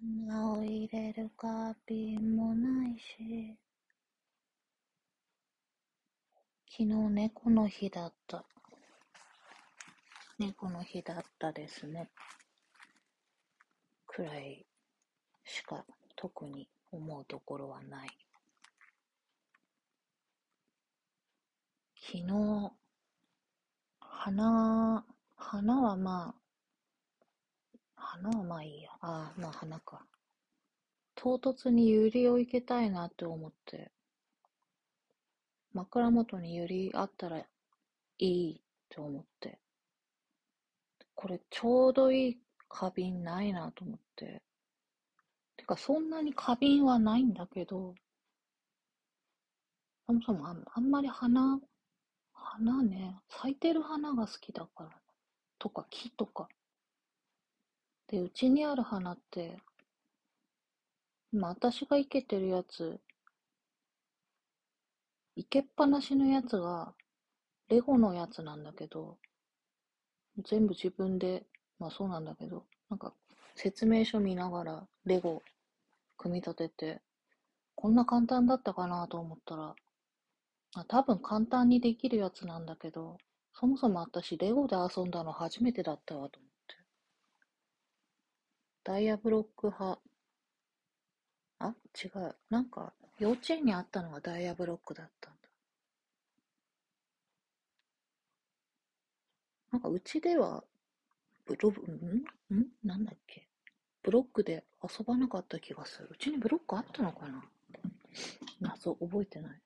花を入れる花瓶もないし。昨日猫の日だった。猫の日だったですね。くらいしか特に思うところはない。昨日、花、花はまあ、花はまあいいや。ああ、まあ花か。唐突にユリを生けたいなって思って、枕元にユリあったらいいって思って、これちょうどいい花瓶ないなと思って。てかそんなに花瓶はないんだけど、そもそもあんあんまり花花ね、咲いてる花が好きだから。とか木とか。で、うちにある花って、今私が生けてるやつ、生けっぱなしのやつが、レゴのやつなんだけど、全部自分で、まあそうなんだけど、なんか説明書見ながらレゴ組み立てて、こんな簡単だったかなと思ったら、あ、多分簡単にできるやつなんだけど、そもそも私、レゴで遊んだの初めてだったわと思って。ダイヤブロック派。あ、違う。なんか、幼稚園にあったのがダイヤブロックだったんだ。なんか、うちでは、ブロ、ん？ん？なんだっけ？ブロックで遊ばなかった気がする。うちにブロックあったのかな？謎、覚えてない。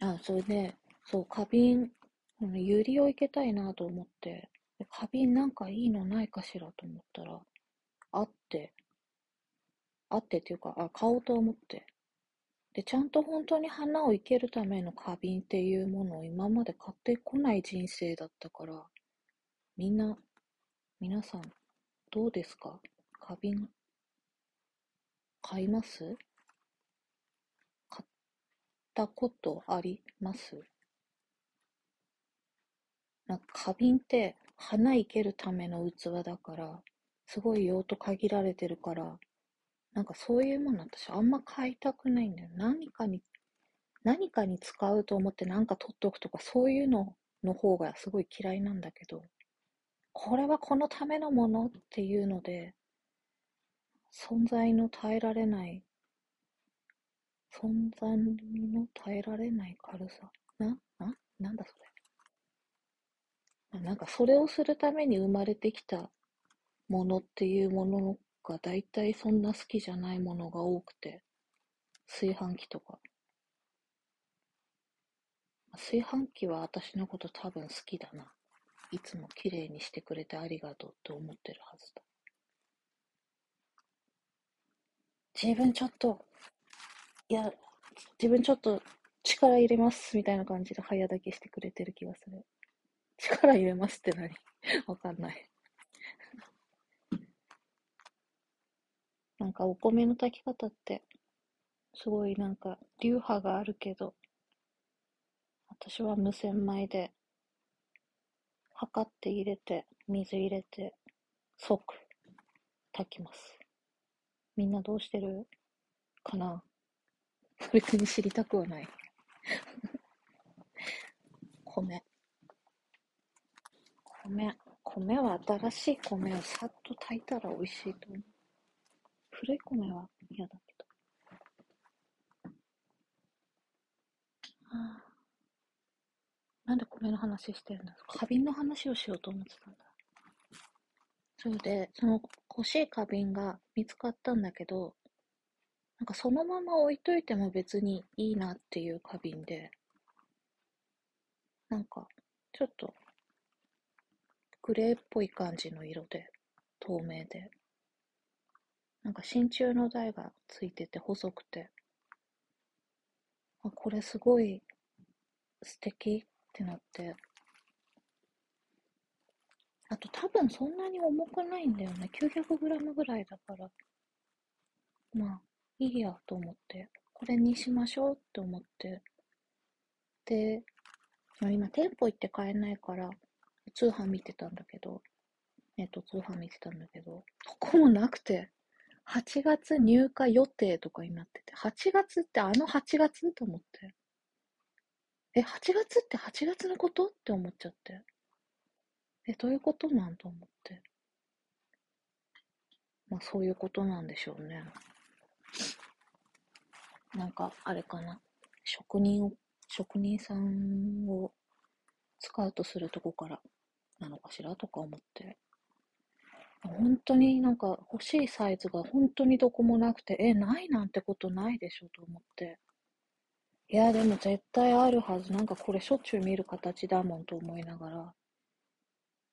あ、それで、そう、花瓶、ユリをいけたいなと思って、花瓶なんかいいのないかしらと思ったら、あって、あってっていうか、あ、買おうと思って。で、ちゃんと本当に花を生けるための花瓶っていうものを今まで買ってこない人生だったから、みんな、皆さん、どうですか？花瓶、買います？買ったことあります？な花瓶って花いけるための器だから、すごい用途限られてるから、なんかそういうもの私あんま買いたくないんだよ。何かに、何かに使うと思ってなんか取っておくとかそういうのの方がすごい嫌いなんだけど、これはこのためのものっていうので、存在の耐えられない存在の耐えられない軽さ。な、な、なんだそれ。なんかそれをするために生まれてきたものっていうものが大体そんな好きじゃないものが多くて、炊飯器とか。炊飯器は私のこと多分好きだな。いつも綺麗にしてくれてありがとうって思ってるはずだ。自分ちょっといや、自分ちょっと力入れますみたいな感じで早炊きしてくれてる気がする。力入れますって何？わかんない。なんかお米の炊き方って、すごいなんか流派があるけど、私は無洗米で、測って入れて、水入れて、即炊きます。みんなどうしてる？かな？別に知りたくはない 米。米。米は新しい米をさっと炊いたら美味しいと思う。古い米は嫌だけど。はあ、なんで米の話してるんですか？花瓶の話をしようと思ってたんだ。それで、その欲しい花瓶が見つかったんだけど、なんかそのまま置いといても別にいいなっていう花瓶で、なんかちょっとグレーっぽい感じの色で、透明で、なんか真鍮の台がついてて細くて、あ、これすごい素敵ってなって、あと多分そんなに重くないんだよね。900g ぐらいだから。まあ、いいやと思って、これにしましょうって思って、で、今店舗行って買えないから、通販見てたんだけど、ネット通販見てたんだけど、そこもなくて、8月入荷予定とかになってて、8月ってあの8月と思って。え、8月って8月のことって思っちゃって。え、どういうことなんと思って。まあそういうことなんでしょうね。なんか、あれかな。職人を、職人さんをスカウトするとこからなのかしらとか思って。本当になんか欲しいサイズが本当にどこもなくて、え、ないなんてことないでしょと思って。いや、でも絶対あるはず。なんかこれしょっちゅう見る形だもんと思いながら。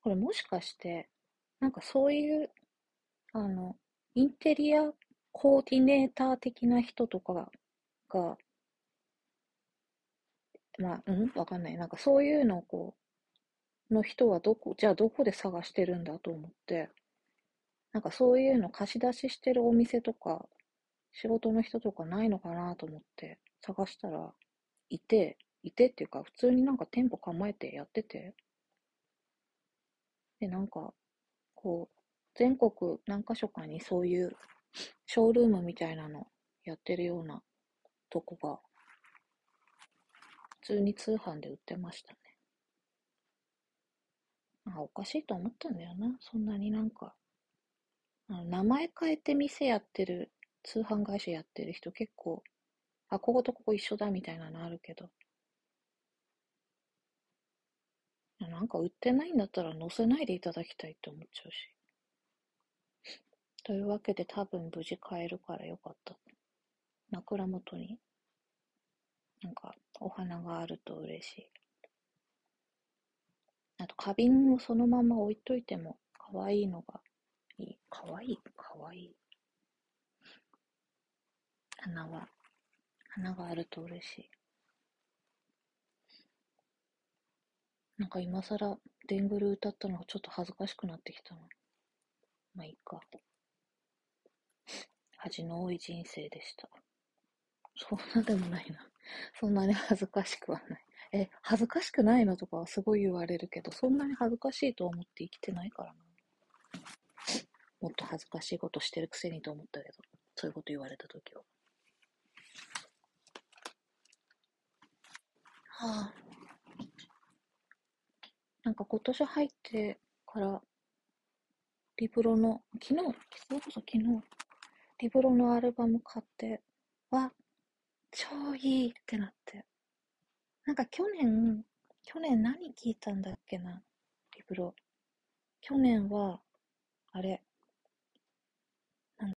これもしかして、なんかそういう、あの、インテリアコーディネーター的な人とかが、まあ、うん？わかんない。なんかそういうのをこう、の人はどこ、じゃあどこで探してるんだと思って、なんかそういうの貸し出ししてるお店とか、仕事の人とかないのかなと思って探したら、いて、いてっていうか、普通になんか店舗構えてやってて、で、なんか、こう、全国何か所かにそういうショールームみたいなのやってるようなとこが、普通に通販で売ってましたね。あ、おかしいと思ったんだよな。そんなになんか、あの名前変えて店やってる、通販会社やってる人結構、あ、こことここ一緒だみたいなのあるけど、なんか売ってないんだったら載せないでいただきたいって思っちゃうし。というわけで多分無事買えるからよかった。枕元になんかお花があると嬉しい。あと花瓶をそのまま置いといても可愛いのがいい。可愛い？可愛い花は、花があると嬉しい。なんか今更、デングル歌ったのがちょっと恥ずかしくなってきたな。まあいいか。恥の多い人生でした。そんなでもないな。そんなに恥ずかしくはない。え、恥ずかしくないのとかはすごい言われるけど、そんなに恥ずかしいと思って生きてないからな。もっと恥ずかしいことしてるくせにと思ったけど、そういうこと言われたときは。はあ。なんか今年入ってから、リブロの、昨日、それこそ昨日、リブロのアルバム買って、わ、超いいってなって。なんか去年、去年何聞いたんだっけな、リブロ。去年は、あれ、なん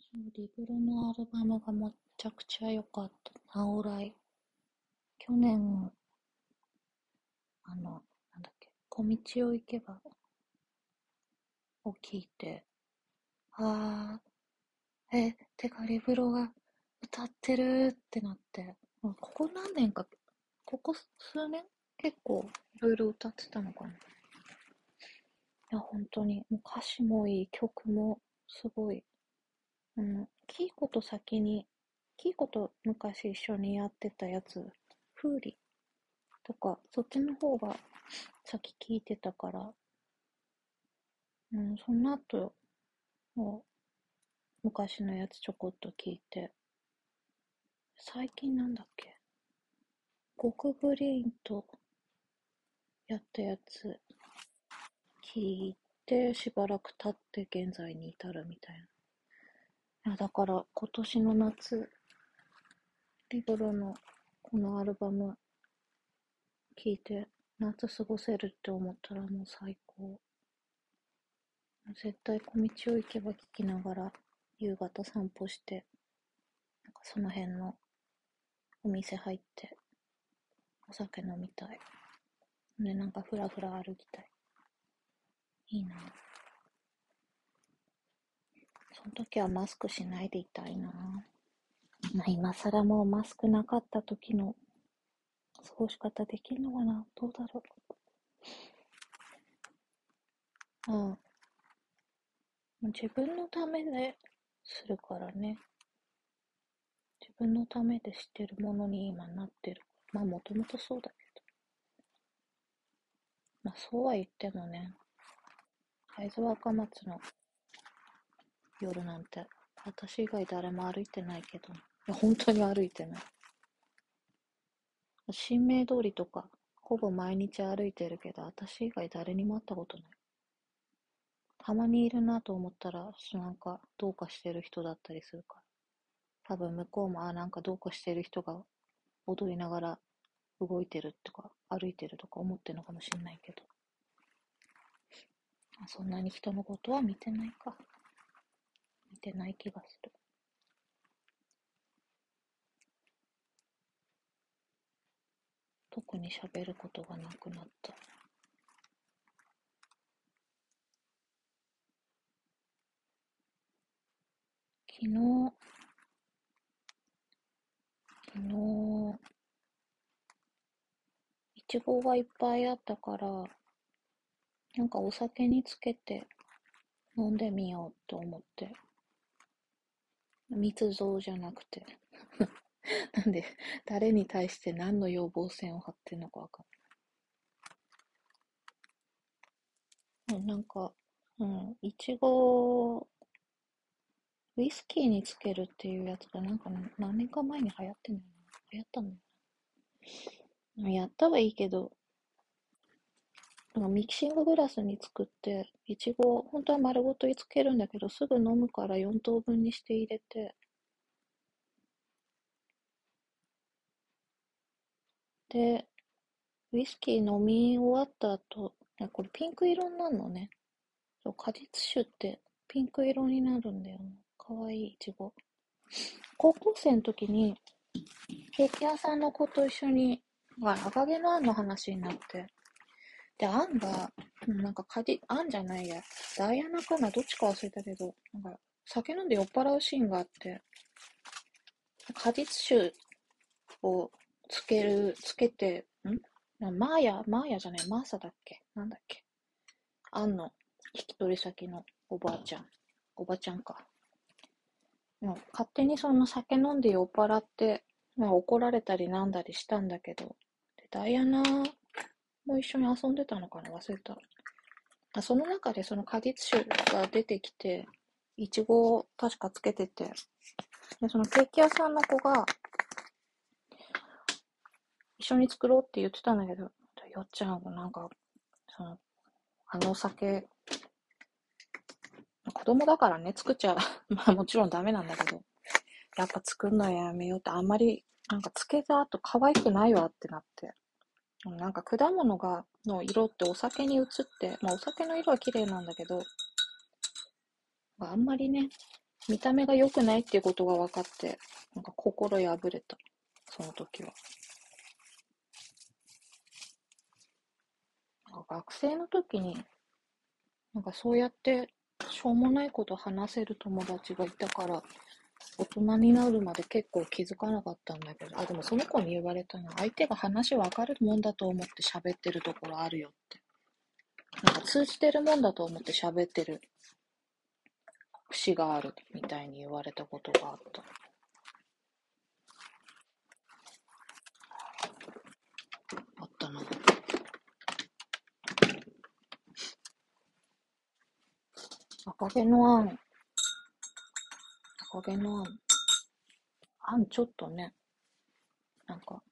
そうリブロのアルバムがめちゃくちゃ良かった。ナオライ。去年、あの、なんだっけ、小道を行けば、を聞いて、あー、え、てかリブロが歌ってるってなって、ここ何年か、ここ数年？結構いろいろ歌ってたのかな。いや、本当に、もう歌詞もいい、曲もすごい。あの、キーコと先に、キーコと昔一緒にやってたやつ、風鈴とか、そっちの方が先聞いてたから、うん、その後、もう、昔のやつちょこっと聞いて、最近なんだっけ？極グリーンとやったやつ聞いてしばらく経って現在に至るみたいな。いやだから今年の夏、リブロのこのアルバム聴いて夏過ごせるって思ったらもう最高。絶対小道を行けば聞きながら夕方散歩して、なんかその辺のお店入ってお酒飲みたい。で、なんかふらふら歩きたい。いいな。その時はマスクしないでいたいな。まあ、今更もうマスクなかった時の過ごし方できるのかなどうだろう。うん。自分のためでするからね。自分のためでしてるものに今なってる。まあもともとそうだけど。まあそうは言ってもね、会津若松の夜なんて、私以外誰も歩いてないけど、いや本当に歩いてない。新名通りとか、ほぼ毎日歩いてるけど、私以外誰にも会ったことない。たまにいるなと思ったら、なんかどうかしてる人だったりするから。多分向こうも、あ、なんかどうかしてる人が踊りながら動いてるとか、歩いてるとか思ってるのかもしれないけど。そんなに人のことは見てないか。見てない気がする。特に喋ることがなくなった。昨日、昨日、いちごがいっぱいあったから、なんかお酒につけて飲んでみようと思って。密造じゃなくて なんで、誰に対して何の要望線を張ってんのかわかんない。なんか、うん、いちご、ウイスキーにつけるっていうやつがなんか何年か前に流行ってんのよな流行ったんだよやったはいいけど、なんかミキシンググラスに作って、いちご、本当は丸ごとつけるんだけど、すぐ飲むから4等分にして入れて、で、ウイスキー飲み終わった後、これピンク色になるのね。そう果実酒ってピンク色になるんだよね。かわいいいちご。高校生の時に、ケーキ屋さんの子と一緒に、あ、赤毛のあんの話になって、で、あんが、なんか果実、あんじゃないや、ダイアナかな、どっちか忘れたけど、なんか、酒飲んで酔っ払うシーンがあって、果実酒をつける、つけて、ん？マーヤ、マーヤじゃない、マーサだっけ？なんだっけ？あんの、引き取り先のおばあちゃん。おばちゃんか。勝手にその酒飲んで酔っ払って、まあ、怒られたりなんだりしたんだけど、ダイアナも一緒に遊んでたのかな？忘れた。あその中でその果実酒が出てきて、いちごを確かつけてて、で、そのケーキ屋さんの子が、一緒に作ろうって言ってたんだけど、よっちゃんがなんか、その、あのお酒、子供だからね、作っちゃ、まあもちろんダメなんだけど、やっぱ作るのやめようって、あんまり、なんかつけた後可愛くないわってなって。なんか果物が、の色ってお酒に移って、まあお酒の色は綺麗なんだけど、あんまりね、見た目が良くないっていうことが分かって、なんか心破れた。その時は。学生の時に、なんかそうやってしょうもないこと話せる友達がいたから、大人になるまで結構気づかなかったんだけど、あ、でもその子に言われたのは、相手が話分かるもんだと思って喋ってるところあるよって。なんか通じてるもんだと思って喋ってる節があるみたいに言われたことがあった。あったな。赤毛のアン。赤毛のアン。アンちょっとね、なんか、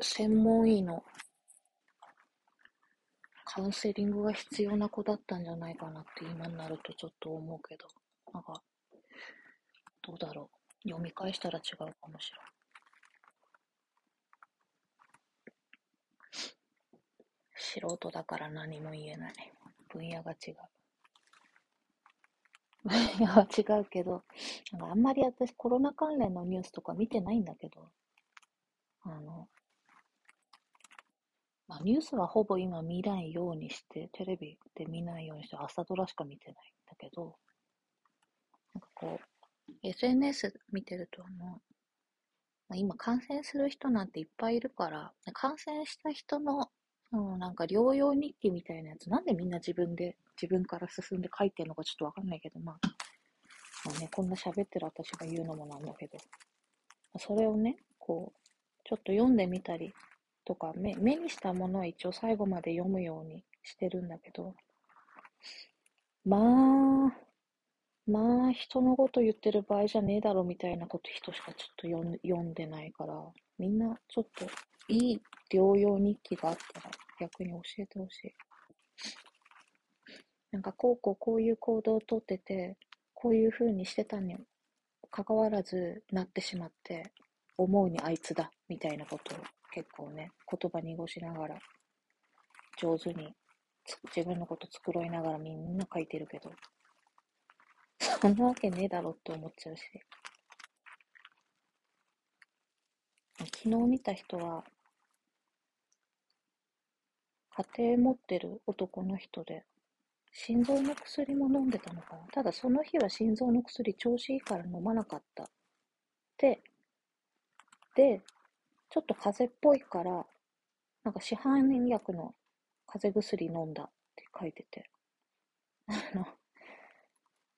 専門医のカウンセリングが必要な子だったんじゃないかなって今になるとちょっと思うけど、なんか、どうだろう。読み返したら違うかもしれない。素人だから何も言えない。分野が違う。分野は違うけど、なんかあんまり私コロナ関連のニュースとか見てないんだけど、あの、まあ、ニュースはほぼ今見ないようにして、テレビで見ないようにして、朝ドラしか見てないんだけど、なんかこう、SNS 見てるとあの、まあ、今感染する人なんていっぱいいるから、感染した人のうん、なんか療養日記みたいなやつ、なんでみんな自分で、自分から進んで書いてるのかちょっとわかんないけど、まあ、まあね、こんな喋ってる私が言うのもなんだけど、それをね、こう、ちょっと読んでみたりとか目、目にしたものは一応最後まで読むようにしてるんだけど、まあ、まあ、人のこと言ってる場合じゃねえだろみたいなこと人しかちょっと読ん読んでないから、みんなちょっといい療養日記があったら逆に教えてほしい。なんかこうこうこういう行動をとってて、こういう風にしてたに関わらずなってしまって、思うにあいつだみたいなことを結構ね、言葉濁しながら上手に自分のこと繕いながらみんな書いてるけど、そんなわけねえだろって思っちゃうし。昨日見た人は、家庭持ってる男の人で、心臓の薬も飲んでたのかな？ただその日は心臓の薬調子いいから飲まなかった。で、で、ちょっと風邪っぽいから、なんか市販薬の風邪薬飲んだって書いてて。あの、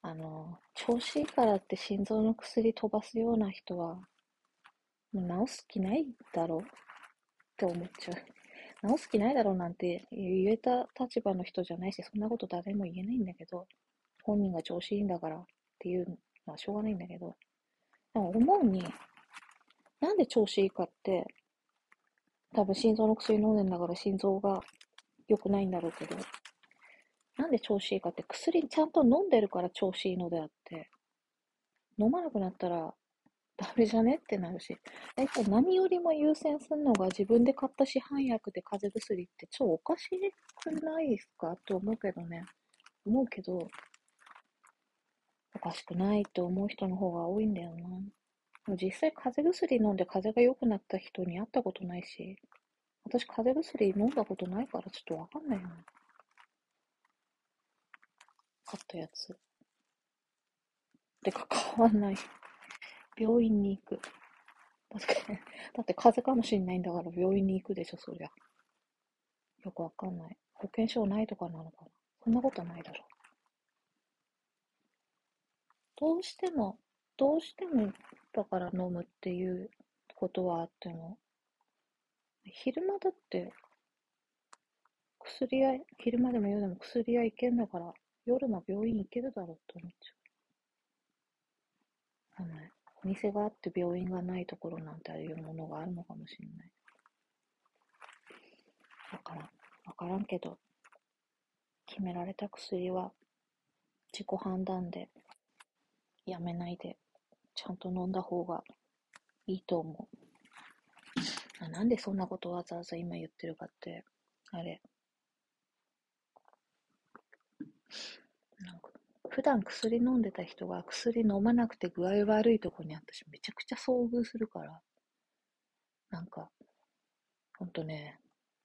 あの、調子いいからって心臓の薬飛ばすような人は、もう治す気ないだろうって思っちゃう。治す気ないだろうなんて言えた立場の人じゃないし、そんなこと誰も言えないんだけど、本人が調子いいんだからっていうのはしょうがないんだけど、でも思うに、なんで調子いいかって、多分心臓の薬飲んでんだから心臓が良くないんだろうけど、なんで調子いいかって薬ちゃんと飲んでるから調子いいのであって、飲まなくなったらダメじゃね？ってなるし、大体何よりも優先するのが自分で買った市販薬で風邪薬って超おかしくないですか？って思うけどね。思うけど、おかしくないって思う人の方が多いんだよな。実際風邪薬飲んで風邪が良くなった人に会ったことないし、私、風邪薬飲んだことないからちょっとわかんないな。買ったやつ。てか、買わない。病院に行く。だって、だって風邪かもしんないんだから病院に行くでしょ、そりゃ。よくわかんない。保険証ないとかなのかな。そんなことないだろう。どうしても、どうしてもだから飲むっていうことはあっても、昼間だって、薬屋、昼間でも夜でも薬屋行けんだから、夜も病院行けるだろうって思っちゃう。あの、お店があって病院がないところなんてああいうものがあるのかもしれない。わからん。わからんけど、決められた薬は自己判断でやめないで、ちゃんと飲んだ方がいいと思う。あなんでそんなことわざわざ今言ってるかって、あれ、普段薬飲んでた人が薬飲まなくて具合悪いとこに私めちゃくちゃ遭遇するから、なんか、ほんとね、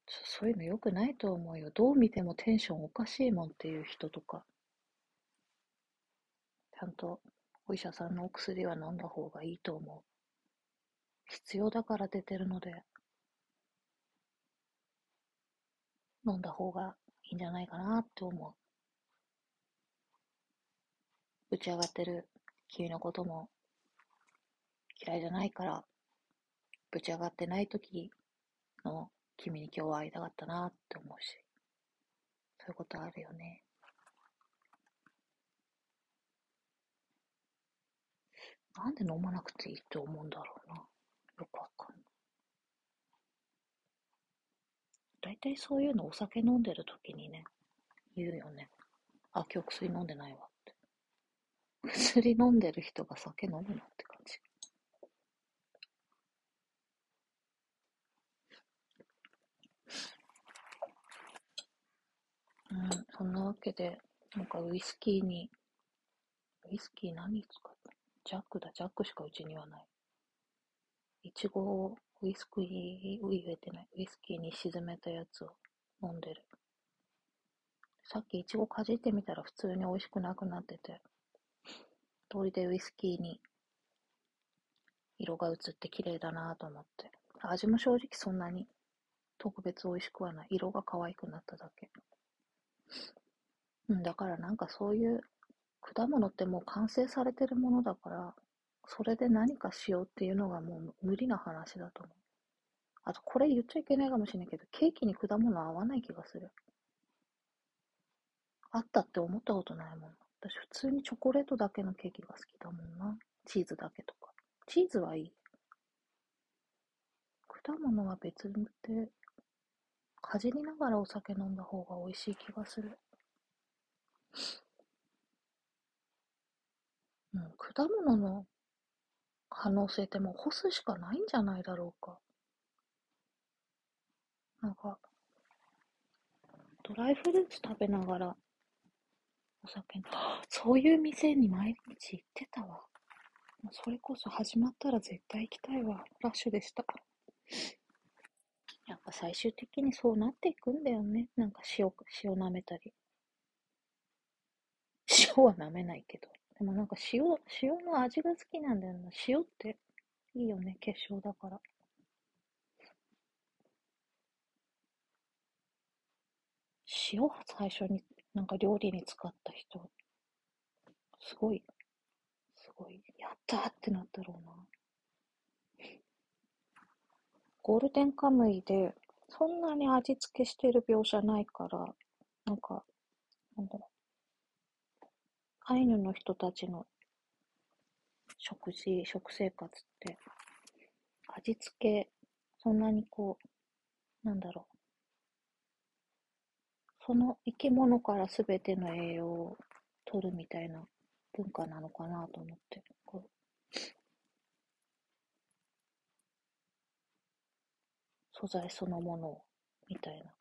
そういうの良くないと思うよ。どう見てもテンションおかしいもんっていう人とか、ちゃんとお医者さんのお薬は飲んだ方がいいと思う。必要だから出てるので、飲んだ方がいいんじゃないかなって思う。打ち上がってる君のことも嫌いじゃないから、ぶち上がってない時の君に今日は会いたかったなって思うし、そういうことあるよね。なんで飲まなくていいって思うんだろうな。よくわかんない。大体そういうのお酒飲んでる時にね、言うよね。あ、今日薬飲んでないわ。薬飲んでる人が酒飲むのって感じ。うん、そんなわけで、なんかウイスキーに、ウイスキー何使った？ジャックだ、ジャックしかうちにはない。いちごをウイスキー、ウイ入れてない。ウイスキーに沈めたやつを飲んでる。さっきいちごかじってみたら普通に美味しくなくなってて、通りでウイスキーに色が映って綺麗だなと思って。味も正直そんなに特別美味しくはない。色が可愛くなっただけ。うん、だからなんかそういう果物ってもう完成されてるものだから、それで何かしようっていうのがもう無理な話だと思う。あと、これ言っちゃいけないかもしれないけど、ケーキに果物合わない気がする。あったって思ったことないもん。私、普通にチョコレートだけのケーキが好きだもんな。チーズだけとか。チーズはいい。果物は別で、かじりながらお酒飲んだ方が美味しい気がする。うん、果物の可能性ってもう干すしかないんじゃないだろうか。なんか、ドライフルーツ食べながらお酒に、そういう店に毎日行ってたわ。それこそ始まったら絶対行きたいわ。ラッシュでした。やっぱ最終的にそうなっていくんだよね。なんか塩、塩舐めたり。塩は舐めないけど。でもなんか塩、塩の味が好きなんだよな。塩っていいよね。結晶だから。塩最初になんか料理に使った人、すごい、すごい、やったーってなったろうな。ゴールデンカムイで、そんなに味付けしてる描写ないから、なんか、なんだろう。アイヌの人たちの食事、食生活って、味付け、そんなにこう、なんだろう。その生き物から全ての栄養を取るみたいな文化なのかなと思って。素材そのものをみたいな。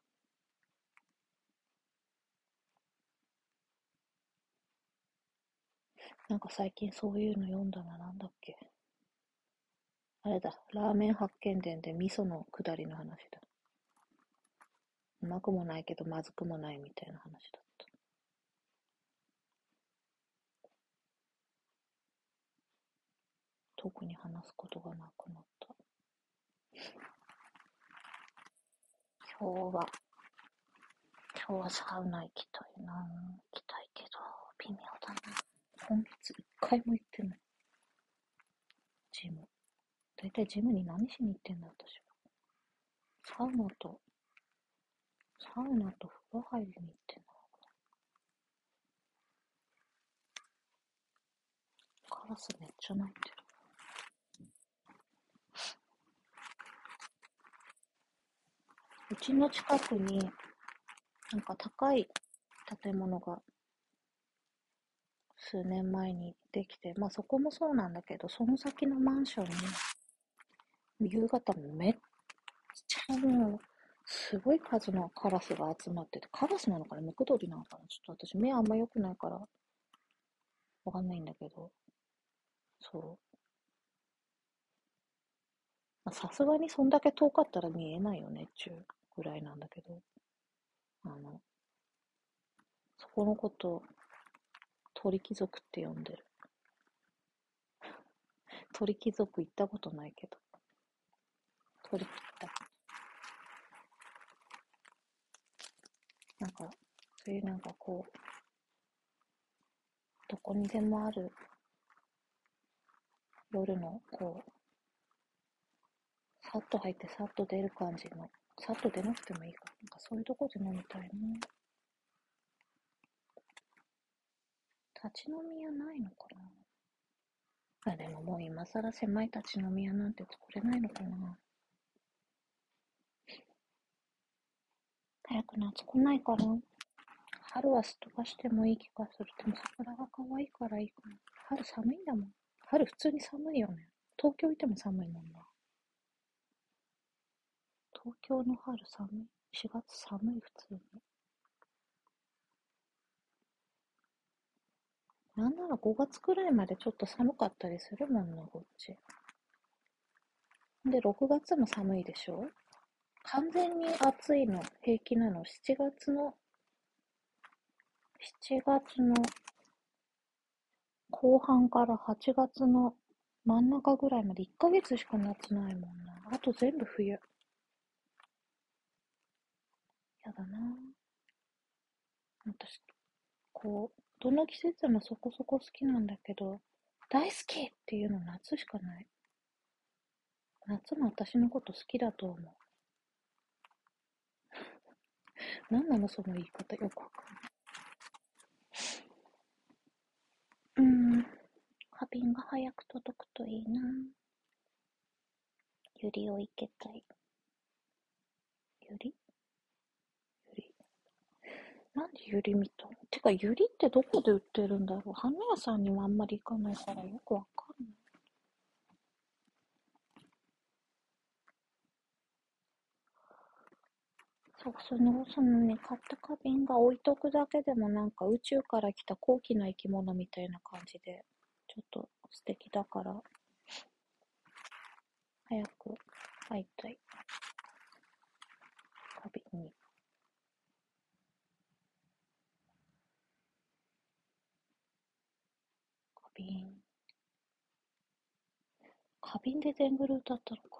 なんか最近そういうの読んだな、なんだっけ。あれだ、ラーメン発見伝で味噌の下りの話だ。うまくもないけどまずくもないみたいな話だった。特に話すことがなくなった。今日は、今日はサウナ行きたいな行きたいけど、微妙だな。今月一回も行ってない。ジム。だいたいジムに何しに行ってんだ、私は。サウナとサウナと風呂入りに行ってんのカラスめっちゃ鳴いてる。うちの近くに、なんか高い建物が数年前にできて、まあそこもそうなんだけど、その先のマンションに、夕方めっちゃもう、すごい数のカラスが集まってて、カラスなのかなムクドリなのかな？ちょっと私目あんま良くないから、わかんないんだけど、そう。さすがにそんだけ遠かったら見えないよね、ちゅうぐらいなんだけど、あの、そこのこと、鳥貴族って呼んでる。鳥貴族行ったことないけど、鳥貴族。なんか、そういうなんかこう、どこにでもある夜のこう、さっと入ってさっと出る感じの、さっと出なくてもいいか。なんかそういうとこで飲みたいな。立ち飲み屋ないのかなあ、でももう今更狭い立ち飲み屋なんて作れないのかな早く夏来ないから。春はすっ飛ばしてもいい気がする。でも桜が可愛いからいいかな。春寒いんだもん。春普通に寒いよね。東京いても寒いもんな。東京の春寒い。4月寒い、普通に。なんなら5月くらいまでちょっと寒かったりするもんな、こっち。で、6月も寒いでしょ完全に暑いの平気なの？7月の7月の後半から8月の真ん中ぐらいまで1ヶ月しか夏ないもんな。あと全部冬。やだな私、こう、どの季節もそこそこ好きなんだけど、大好きっていうの夏しかない。夏も私のこと好きだと思う。何なのその言い方よくわかんない。うーん。花瓶が早く届くといいな。ゆりをいけたい。ゆり？ゆり？なんでゆり見たの？てか、ゆりってどこで売ってるんだろう？花屋さんにもあんまり行かないからよくわかんない。そう、その、そのね、買った花瓶が置いとくだけでもなんか宇宙から来た高貴な生き物みたいな感じで、ちょっと素敵だから、早く会いたい。花瓶に。花瓶。花瓶でデングル歌ったのか。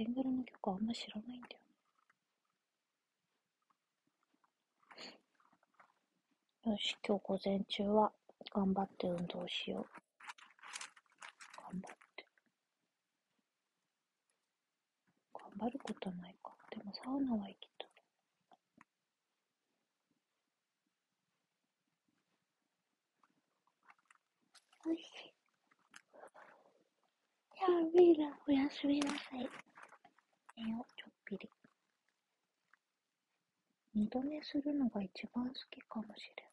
デングルの曲あんま知らないんだよよし、今日午前中は頑張って運動しよう。頑張って。頑張ることないか。でもサウナは行きたい。おいしい。じゃあみんなおやすみなさい。寝よ、ちょっぴり。二度寝するのが一番好きかもしれない。